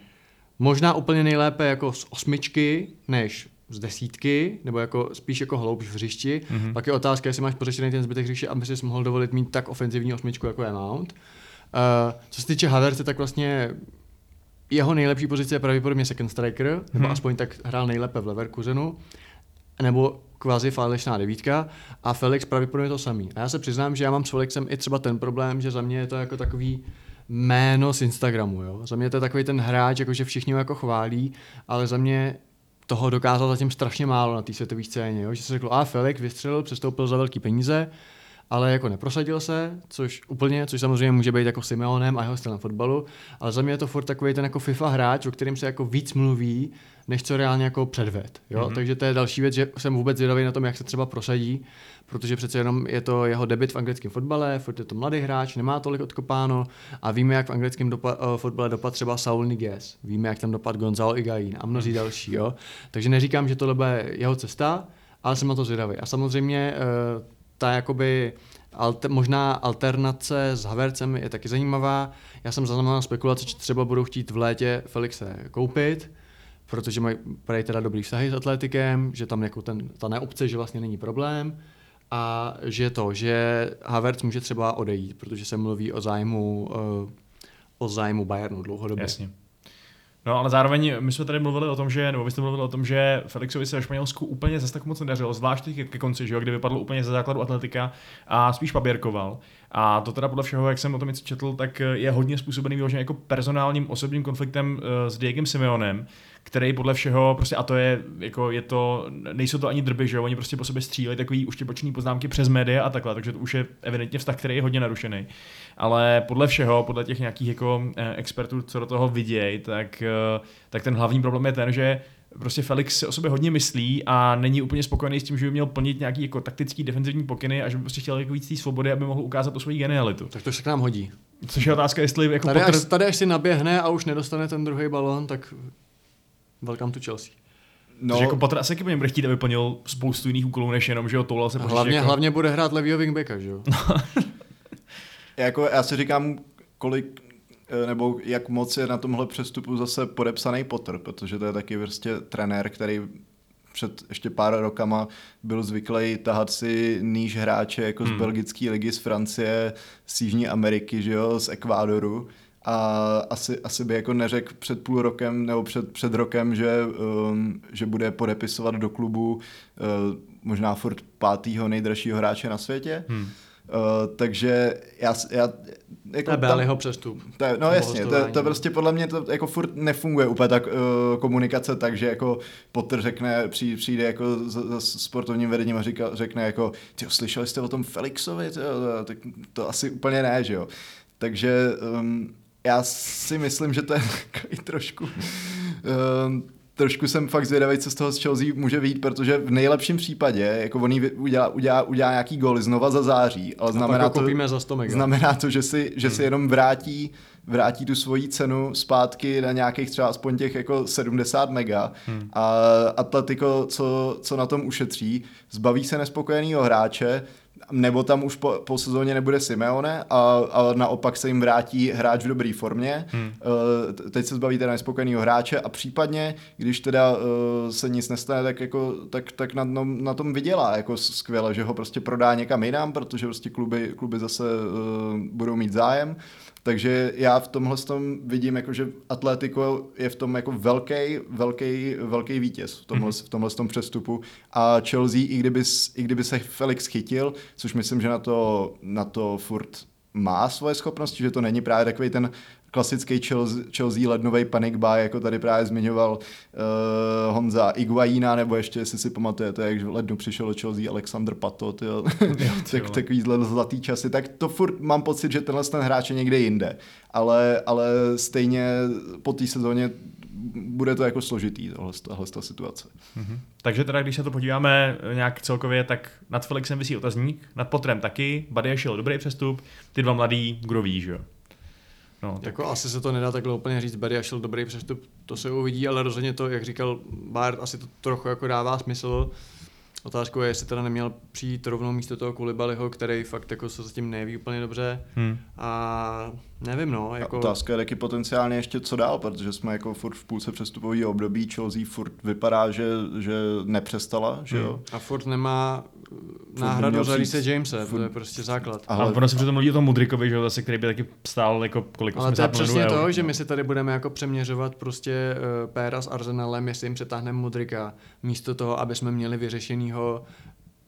S3: Možná úplně nejlépe jako z osmičky než z desítky, nebo jako spíš jako hloubš v hřišti.
S2: Mhm.
S3: Mm-hmm. Pak je otázka, jestli máš pořešený ten zbytek hřiště, aby si mohl dovolit mít tak ofenzivní osmičku, jako je Mount. Uh, co se týče Havertze, tak vlastně jeho nejlepší pozice je pravděpodobně second striker, nebo
S2: Mhm.
S3: hmm. aspoň tak hrál nejlépe v Leverkusenu, nebo kvazi falešná devítka a Felix pravděpodobně to samý. A já se přiznám, že já mám s Felixem i třeba ten problém, že za mě je to jako takový jméno z Instagramu. Jo? Za mě to je takový ten hráč, jako že všichni ho jako chválí, ale za mě toho dokázal zatím strašně málo na té světové scéně. Jo? Že se řeklo, a Felix vystřelil, přestoupil za velký peníze, ale jako neprosadil se, což úplně, což samozřejmě může být jako Simeonem a jeho stylem fotbalu, ale za mě je to furt takový ten jako FIFA hráč, o kterým se jako víc mluví, než co reálně jako předved. Jo? Mm-hmm. Takže to je další věc, že jsem vůbec zvědavý na tom, jak se třeba prosadí, protože přece jenom je to jeho debit v anglickém fotbale, furt je to mladý hráč, nemá tolik odkopáno a víme, jak v anglickém dopa- uh, fotbale dopad třeba Saul Niguez, víme, jak tam dopad Gonzalo Higuaín a mnozí další. Jo? Takže neříkám, že tohle bude jeho cesta, ale jsem na to zvědavý. A samozřejmě uh, ta jakoby alter, možná alternace s Havercem je taky zajímavá. Já jsem zaznamenal spekulace, že třeba budou chtít v létě Felixe koupit, protože mají prej teda dobrý vztahy s Atletikem, že tam jako ten, ta neobce, že vlastně není problém. a že to, že Havertz může třeba odejít, protože se mluví o zájmu, eh, o zájmu Bayernu dlouhodobě.
S2: Jasně. No ale zároveň my jsme tady mluvili o tom, že, nebo vy jste mluvili o tom, že Felixovi se ve Španělsku úplně zase tak moc nedařilo, zvlášť teď ke konci, že jo, kdy vypadl úplně ze základu atletika a spíš paběrkoval. A to teda podle všeho, jak jsem o tom něco četl, tak je hodně způsobený vyloženě jako personálním osobním konfliktem eh, s Diegem Simeonem, který podle všeho, prostě a to je, jako je to, nejsou to ani drby, že jo, oni prostě po sobě střílejí takový uštěpočný poznámky přes média a takhle, takže to už je evidentně vztah, který je hodně narušený. Ale podle všeho, podle těch nějakých jako eh, expertů, co do toho vidějí, tak, eh, tak ten hlavní problém je ten, že prostě Felix si o sobě hodně myslí a není úplně spokojený s tím, že by měl plnit nějaký jako taktický defenzivní pokyny a že by prostě chtěl jako víc té svobody, aby mohl ukázat tu svoji genialitu.
S3: Tak to se k nám hodí.
S2: Což je otázka, jestli jako
S3: Tady,
S2: Potter...
S3: až, tady až si naběhne a už nedostane ten druhý balón, tak welcome to Chelsea.
S2: No, že jako Potter asi taky po něm bude chtít, aby plnil spoustu jiných úkolů, než jenom, že ho toulal se
S3: hlavně,
S2: jako...
S3: hlavně bude hrát levýho wingbacka, že jo?
S4: Jako, já si říkám, kolik eh, nebo jak moc je na tomhle přestupu zase podepsaný Potter, protože to je taky prostě trenér, který před ještě pár rokama byl zvyklý tahat si níž hráče jako hmm. z belgické ligy, z Francie, z Jižní Ameriky, že jo, z Ekvádoru a asi, asi by jako neřekl před půl rokem nebo před, před rokem, že, um, že bude podepisovat do klubu uh, možná furt pátýho nejdražšího hráče na světě. Hmm. Uh, takže já, já jako
S3: To je Baileyho přestup.
S4: to je, no jasně, to, to prostě podle mě to jako furt nefunguje úplně tak uh, komunikace tak, že jako Potter řekne, přijde, přijde jako za, za sportovním vedením a říká, řekne jako, ty slyšeli jste o tom Felixovi, tyjo, tak to asi úplně ne, že jo. Takže um, já si myslím, že to je takový trošku um, trošku jsem fakt zvědavý, co z toho z Chelsea může vyjít, protože v nejlepším případě, jako on udělá, udělá, udělá nějaký gól znova za září, ale znamená to,
S3: za 100 mega.
S4: znamená to, že si, že si jenom vrátí, vrátí tu svoji cenu zpátky na nějakých třeba aspoň těch jako 70 mega. A Atletico, co, co na tom ušetří, zbaví se nespokojeného hráče, nebo tam už po, po sezóně nebude Simeone a, a naopak se jim vrátí hráč v dobré formě. Hmm. Uh, teď se zbaví teda nespokojeného hráče a případně, když teda uh, se nic nestane, tak, jako, tak, tak na, no, na tom vydělá jako skvěle, že ho prostě prodá někam jinam, protože prostě kluby, kluby zase uh, budou mít zájem. Takže já v tomhle tom vidím, jako, že Atletico je v tom jako velký, velký, velký vítěz v tomhle, mm-hmm. v tomhle tom přestupu a Chelsea, i kdyby, i kdyby se Felix chytil, což myslím, že na to, na to furt má svoje schopnosti, že to není právě takový ten klasický Chelsea, Chelsea lednový panic buy, jako tady právě zmiňoval uh, Honza Iguaina, nebo ještě, jestli si pamatujete, jak v lednu přišel do Chelsea Alexander Pato, tyjo. tak, takový zlatý časy, tak to furt mám pocit, že tenhle ten hráč je někde jinde, ale, ale stejně po té sezóně bude to jako složitý, tohle, tahle ta situace.
S2: Takže teda, když se to podíváme nějak celkově, tak nad Felixem vysí otazník, nad Potrem taky, Bady šel dobrý přestup, ty dva mladý, kdo ví, že jo. No, tak
S3: Jako asi se to nedá takhle úplně říct, Barry šel dobrý přestup, to se uvidí, ale rozhodně to, jak říkal Bart, asi to trochu jako dává smysl. Otázkou je, jestli teda neměl přijít rovnou místo toho Kulibaliho, který fakt jako se zatím neví úplně dobře.
S2: Hmm.
S3: A nevím no,
S4: Jako...
S3: jako...
S4: Otázka je taky potenciálně ještě co dál, protože jsme jako furt v půlce přestupového období, Chelsea furt vypadá, že, že nepřestala, že jo.
S3: A Ford nemá náhradu za Reese Jamese, to
S4: furt-
S3: je prostě základ.
S2: Ale ono se přitom mluví o tom Mudrikovi, že jo, zase, který by taky stál jako kolik,
S3: Ale to je
S2: 80 milionů
S3: přesně to, že my si tady budeme jako přeměřovat prostě uh, Péra s Arsenalem, jestli jim přetáhneme Mudrika, místo toho, aby jsme měli vyřešenýho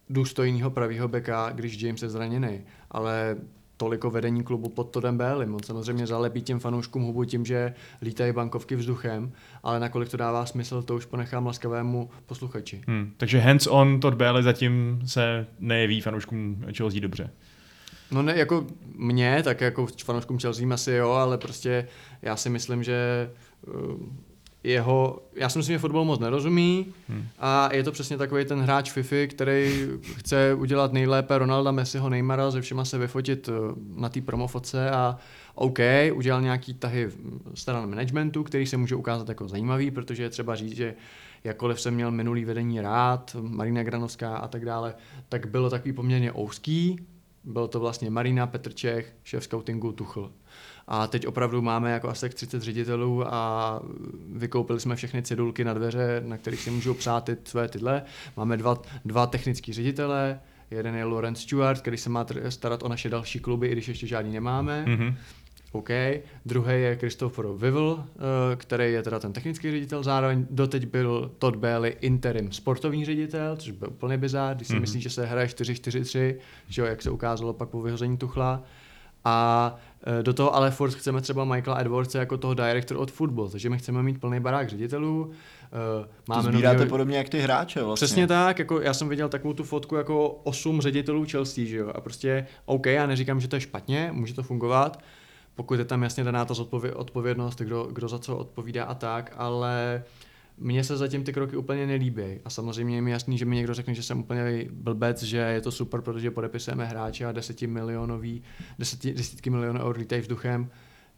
S3: důstojného pravýho beka, když James je zraněný. Ale toliko vedení klubu pod Todem Bélem. On samozřejmě zalepí těm fanouškům hubu tím, že lítají bankovky vzduchem, ale nakolik to dává smysl, to už ponechám laskavému posluchači.
S2: Hmm. Takže hands on Todd Bailey zatím se nejeví fanouškům Chelsea dobře.
S3: No ne, jako mě, tak jako fanouškům Chelsea asi jo, ale prostě já si myslím, že uh, jeho, já si myslím, že fotbal moc nerozumí hmm. a je to přesně takový ten hráč FIFA, který chce udělat nejlépe Ronalda, Messiho, Neymara, ze všema se vyfotit uh, na té promofoce a OK, udělal nějaký tahy stran managementu, který se může ukázat jako zajímavý, protože je třeba říct, že jakkoliv jsem měl minulý vedení rád, Marina Granovská a tak dále, tak bylo takový poměrně ouský, bylo to vlastně Marina, Petr Čech, šéf scoutingu Tuchl. A teď opravdu máme jako asi tak 30 ředitelů a vykoupili jsme všechny cedulky na dveře, na kterých si můžou psát ty své tyhle. Máme dva, dva technický ředitele, jeden je Lawrence Stewart, který se má starat o naše další kluby, i když ještě žádný nemáme.
S2: Mhm.
S3: OK. Druhý je Christopher Vivel, eh, který je teda ten technický ředitel, zároveň doteď byl Todd Bailey interim sportovní ředitel, což byl úplně bizár, když si
S2: Mhm.
S3: mm-hmm. myslí, že se hraje 4-4-3, že jo, jak se ukázalo pak po vyhození Tuchla. A eh, do toho ale furt chceme třeba Michaela Edwardse jako toho director od football, takže my chceme mít plný barák ředitelů. eh,
S4: To sbíráte
S3: novýho-
S4: podobně jak ty hráče vlastně.
S3: Přesně tak, jako já jsem viděl takovou tu fotku jako osm ředitelů Chelsea, že jo, a prostě OK, já neříkám, že to je špatně, může to fungovat, pokud je tam jasně daná ta odpovědnost, kdo, kdo za co odpovídá a tak, ale mně se zatím ty kroky úplně nelíbí. A samozřejmě je mi jasný, že mi někdo řekne, že jsem úplně blbec, že je to super, protože podepisujeme hráče a desetimilionový, deseti, desítky milionů eur lítají vzduchem.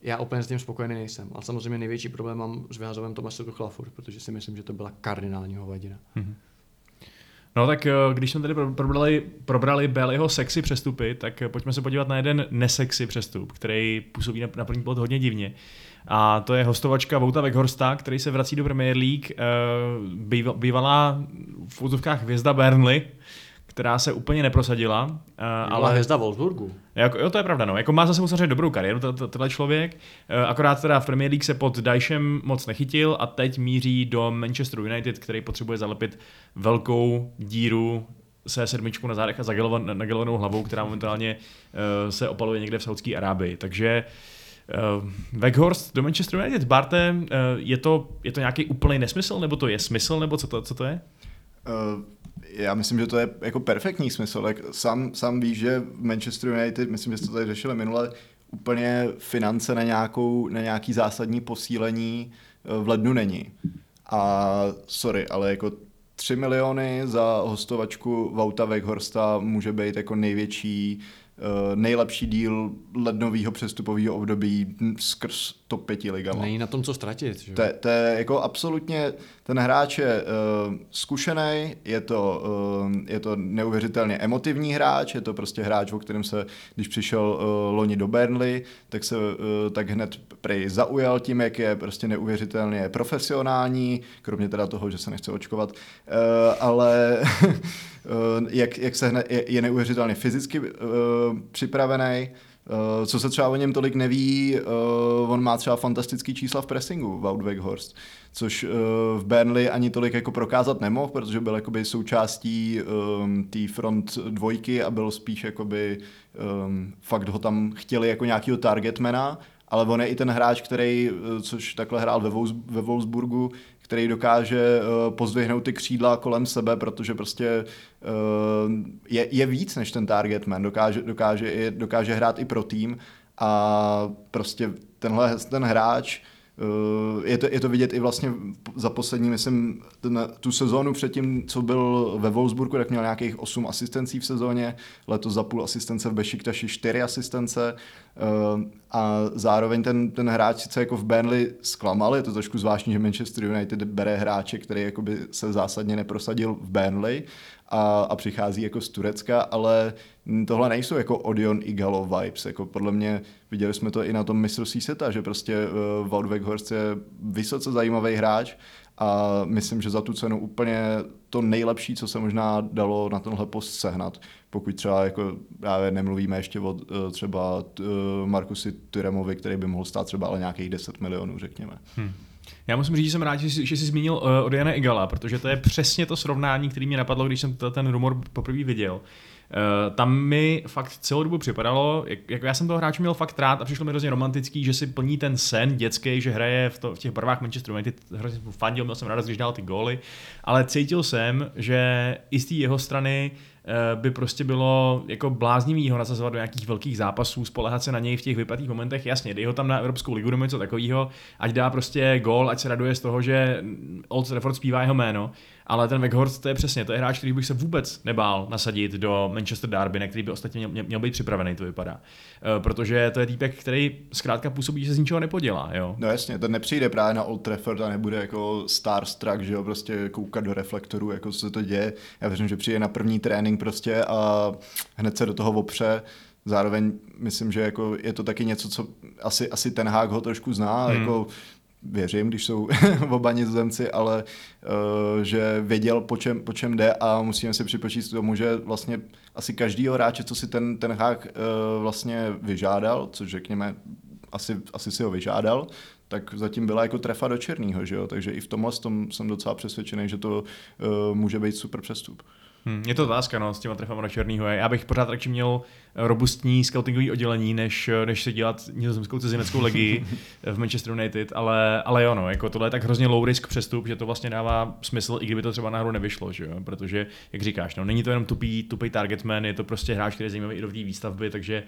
S3: Já úplně s tím spokojený nejsem. Ale samozřejmě největší problém mám s vyhazovem Tomase Tuchla furt, protože si myslím, že to byla kardinální hovadina.
S2: No tak eh, když jsme tady pro- probrali, probrali Baileyho sexy přestupy, tak eh, pojďme se podívat na jeden nesexy přestup, který působí na, na první pohled hodně divně. A to je hostovačka Vouta Weghorsta, který se vrací do Premier League, eh, býva- bývalá v úzovkách hvězda Burnley, která se úplně neprosadila. eh,
S3: Ale hvězda Wolfsburgu.
S2: jako, jo, to je pravda, no. Jako má zase samozřejmě dobrou kariéru tenhle člověk, eh, akorát teda v Premier League se pod Dajšem moc nechytil a teď míří do Manchester United, který potřebuje zalepit velkou díru se sedmičku na zádech a zagelova- nagelovanou hlavou, která momentálně uh, se opaluje někde v Saudské Arábii. Takže uh, Weghorst do Manchester United, Barte, uh, je, to, je to nějaký úplný nesmysl, nebo to je smysl, nebo co to, co to je?
S4: Uh, já myslím, že to je jako perfektní smysl. Tak sám, sám víš, že v Manchester United, myslím, že jste to tady řešili minule, úplně finance na, nějakou, na nějaký zásadní posílení eh, v lednu není. A sorry, ale jako 3 miliony za hostovačku Vouta Weghorsta může být jako největší, eh, nejlepší díl lednového přestupového období skrz top 5 ligama.
S3: Není na tom, co ztratit. Že?
S4: To, to je jako absolutně, ten hráč je uh, zkušený, je to, uh, je to neuvěřitelně emotivní hráč, je to prostě hráč, o kterém se, když přišel uh, loni do Burnley, tak se uh, tak hned prej zaujal tím, jak je prostě neuvěřitelně profesionální, kromě teda toho, že se nechce očkovat, uh, ale jak, jak se hned, je, je neuvěřitelně fyzicky uh, připravený, Uh, co se třeba o něm tolik neví, uh, on má třeba fantastický čísla v pressingu, Wout Weghorst, což uh, v Burnley ani tolik jako prokázat nemohl, protože byl jakoby součástí um, té front dvojky a byl spíš jakoby um, fakt ho tam chtěli jako nějakýho targetmana, ale on je i ten hráč, který, což takhle hrál ve, Wolfs- ve Wolfsburgu, který dokáže uh, pozdvihnout ty křídla kolem sebe, protože prostě uh, je, je víc než ten targetman, dokáže, dokáže, i- dokáže hrát i pro tým a prostě tenhle ten hráč je, to, je to vidět i vlastně za poslední, myslím, ten, tu sezónu předtím, co byl ve Wolfsburgu, tak měl nějakých 8 asistencí v sezóně, letos za půl asistence v Bešiktaši 4 asistence. Uh, a zároveň ten, ten hráč sice jako v Burnley zklamal, je to trošku zvláštní, že Manchester United bere hráče, který jakoby se zásadně neprosadil v Burnley a, a přichází jako z Turecka, ale tohle nejsou jako Odion Igalo vibes, jako podle mě viděli jsme to i na tom mistrovství světa, že prostě uh, Wout Weghorst je vysoce zajímavý hráč a myslím, že za tu cenu úplně to nejlepší, co se možná dalo na tenhle post sehnat, pokud třeba jako právě nemluvíme ještě o uh, třeba uh, Markusi Tyremovi, který by mohl stát třeba ale nějakých 10 milionů, řekněme.
S2: Hmm. Já musím říct, že jsem rád, že jsi, že jsi zmínil uh, od Jana Igala, protože to je přesně to srovnání, který mě napadlo, když jsem ten rumor poprvé viděl. Uh, tam mi fakt celou dobu připadalo, jak, jako já jsem toho hráče měl fakt rád a přišlo mi hrozně romantický, že si plní ten sen dětský, že hraje v, to, v těch barvách Manchester United, hrozně fandil, měl jsem rád, když dal ty góly, ale cítil jsem, že i z té jeho strany eh, by prostě bylo jako bláznivý ho nasazovat do nějakých velkých zápasů, spolehat se na něj v těch vypatých momentech, jasně, dej ho tam na Evropskou ligu nebo něco takového, ať dá prostě gól, ať se raduje z toho, že Old Trafford zpívá jeho jméno, ale ten Weghorst to je přesně, to je hráč, který bych se vůbec nebál nasadit do Manchester Derby, na který by ostatně měl, měl být připravený, to vypadá. Eh, Protože to je týpek, který zkrátka působí, že se z ničeho nepodělá, jo.
S4: No jasně, ten nepřijde právě na Old Trafford a nebude jako starstruck, že jo, prostě koukat do reflektoru, jako co se to děje. Já věřím, že přijde na první trénink prostě a hned se do toho opře. Zároveň myslím, že jako je to taky něco, co asi, asi ten Hák ho trošku zná, hmm. jako věřím, když jsou oba nizozemci, ale uh, že věděl, po čem, po čem jde a musíme si připočíst tomu, že vlastně asi každýho hráče, co si ten, ten hák uh, vlastně vyžádal, což řekněme, asi, asi si ho vyžádal, tak zatím byla jako trefa do černého, že jo? takže i v tomhle tom jsem docela přesvědčený, že to uh, může být super přestup.
S2: Hmm, je to otázka, no, s těma trefama do černýho. Já bych pořád radši měl robustní scoutingový oddělení, než, než se dělat nizozemskou cizineckou legii v Manchester United, ale, ale jo, no, jako tohle je tak hrozně low risk přestup, že to vlastně dává smysl, i kdyby to třeba náhodou nevyšlo, že jo? protože, jak říkáš, no, není to jenom tupý, tupý targetman, je to prostě hráč, který je zajímavý i do výstavby, takže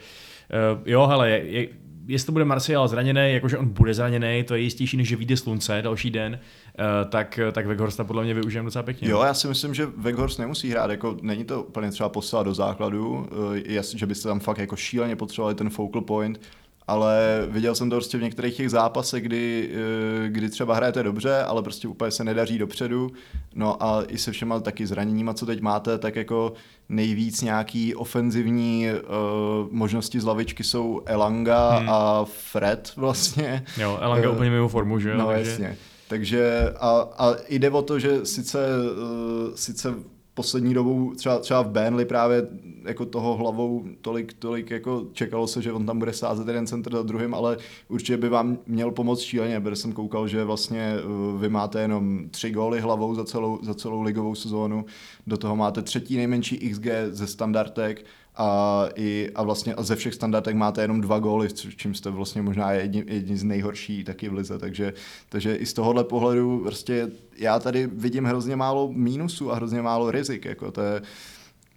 S2: uh, jo, hele, je, je, jestli to bude Martial zraněný, jakože on bude zraněný, to je jistější, než že vyjde slunce další den, uh, tak, tak Weghorsta podle mě využijeme docela pěkně.
S4: Jo, já si myslím, že Weghorst nemusí hrát, jako není to úplně třeba poslat do základu, jasně, že byste tam fakt jako šíleně potřebovali ten focal point, ale viděl jsem to prostě v některých těch zápasech, kdy, eh, kdy třeba hrajete dobře, ale prostě úplně se nedaří dopředu. No a i se všema taky zraněníma, co teď máte, tak jako nejvíc nějaký ofenzivní uh, možnosti z lavičky jsou Elanga hmm. a Fred vlastně.
S2: Jo, Elanga uh, úplně mimo formu, že jo?
S4: No takže... jasně. Takže a, a jde o to, že sice, uh, sice poslední dobou třeba, třeba v Burnley právě jako toho hlavou tolik, tolik jako čekalo se, že on tam bude sázet jeden center za druhým, ale určitě by vám měl pomoct šíleně, protože jsem koukal, že vlastně uh, vy máte jenom tři góly hlavou za celou, za celou ligovou sezónu, do toho máte třetí nejmenší XG ze standardek a, i, a vlastně a ze všech standardek máte jenom dva góly, čím jste vlastně možná jedni, jedni z nejhorší taky v lize, takže, takže i z tohohle pohledu prostě já tady vidím hrozně málo mínusů a hrozně málo rizik, jako to je,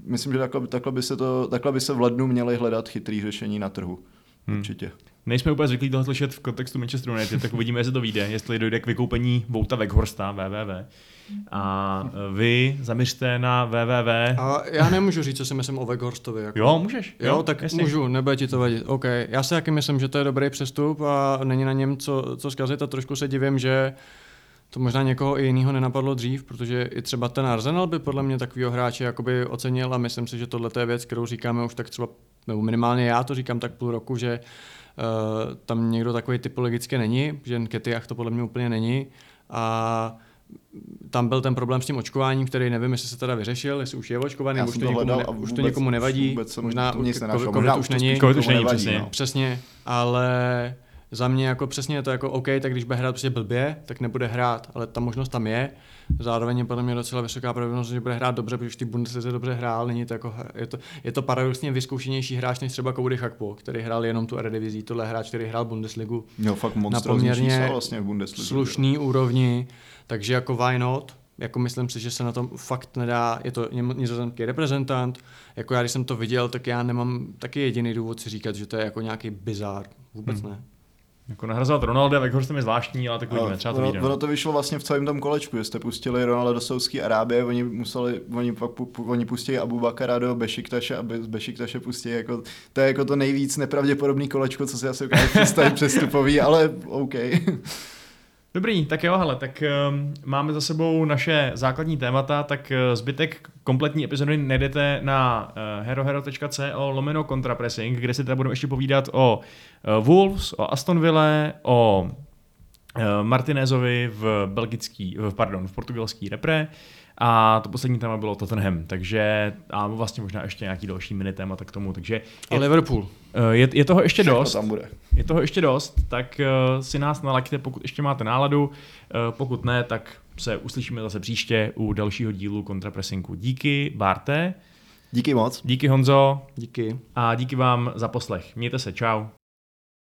S4: myslím, že takhle, takhle, by se to, takhle by se v lednu měly hledat chytrý řešení na trhu. Hmm. Určitě.
S2: Nejsme úplně zvyklí tohle slyšet v kontextu Manchester United, tak uvidíme, jestli to vyjde, jestli dojde k vykoupení Vouta Weghorsta, www. A vy zaměřte na www.
S3: A já nemůžu říct, co si myslím o Weghorstovi. Jako.
S2: Jo, můžeš.
S3: Jo, jo tak jasně. můžu, nebude ti to vadit. OK, já si taky myslím, že to je dobrý přestup a není na něm co, co zkazit a trošku se divím, že to možná někoho i jiného nenapadlo dřív, protože i třeba ten Arsenal by podle mě takového hráče jakoby ocenil a myslím si, že tohle je věc, kterou říkáme už tak třeba, nebo minimálně já to říkám tak půl roku, že uh, tam někdo takový typologicky není, že Ketiach to podle mě úplně není a tam byl ten problém s tím očkováním, který nevím, jestli se teda vyřešil, jestli už je očkovaný, už to, někomu, ne, vůbec, už to někomu nevadí,
S4: vůbec
S3: možná
S4: to nic
S3: COVID, COVID už není,
S2: COVID už není, přesně.
S3: No. přesně, ale za mě jako přesně je to jako OK, tak když bude hrát prostě blbě, tak nebude hrát, ale ta možnost tam je. Zároveň je podle mě docela vysoká pravděpodobnost, že bude hrát dobře, protože ty Bundeslize dobře hrál, není to jako, je to, je to paradoxně vyzkoušenější hráč než třeba Cody Hakpo, který hrál jenom tu Eredivizi, tohle hráč, který hrál Bundesligu.
S4: Jo, fakt na poměrně vlastně v Bundesligu.
S3: slušný jo. úrovni, takže jako why not? Jako myslím si, že se na tom fakt nedá, je to nizozemský reprezentant, jako já když jsem to viděl, tak já nemám taky jediný důvod si říkat, že to je jako nějaký bizár, vůbec hmm. ne.
S2: Jako nahrazovat Ronalda, Weghorst je zvláštní, ale tak uvidíme, třeba to
S4: ono, ono to vyšlo vlastně v celém tom kolečku, že jste pustili Ronalda do Saudské Arábie, oni museli, oni pak oni pustili Abu Bakara do Bešiktaše a z Bešiktaše pustili jako, to je jako to nejvíc nepravděpodobný kolečko, co si asi ukáže představit přestupový, ale OK.
S2: Dobrý, tak jo, hele, tak um, máme za sebou naše základní témata, tak uh, zbytek kompletní epizody najdete na uh, herohero.co lomeno kontrapressing, kde si teda budeme ještě povídat o uh, Wolves, o Aston Ville, o uh, Martinezovi v belgický, v, pardon, v portugalský repre, uh, a to poslední téma bylo Tottenham, takže a vlastně možná ještě nějaký další mini témata k tomu. Takže
S3: je, a Liverpool.
S2: Eh, je, je toho ještě
S4: Všechno
S2: dost.
S4: tam bude.
S2: Je toho ještě dost, tak uh, si nás nalaďte, pokud ještě máte náladu. Uh, pokud ne, tak se uslyšíme zase příště u dalšího dílu kontrapresinku. Díky, Barte.
S4: Díky moc.
S2: Díky Honzo.
S3: Díky.
S2: A díky vám za poslech. Mějte se, čau.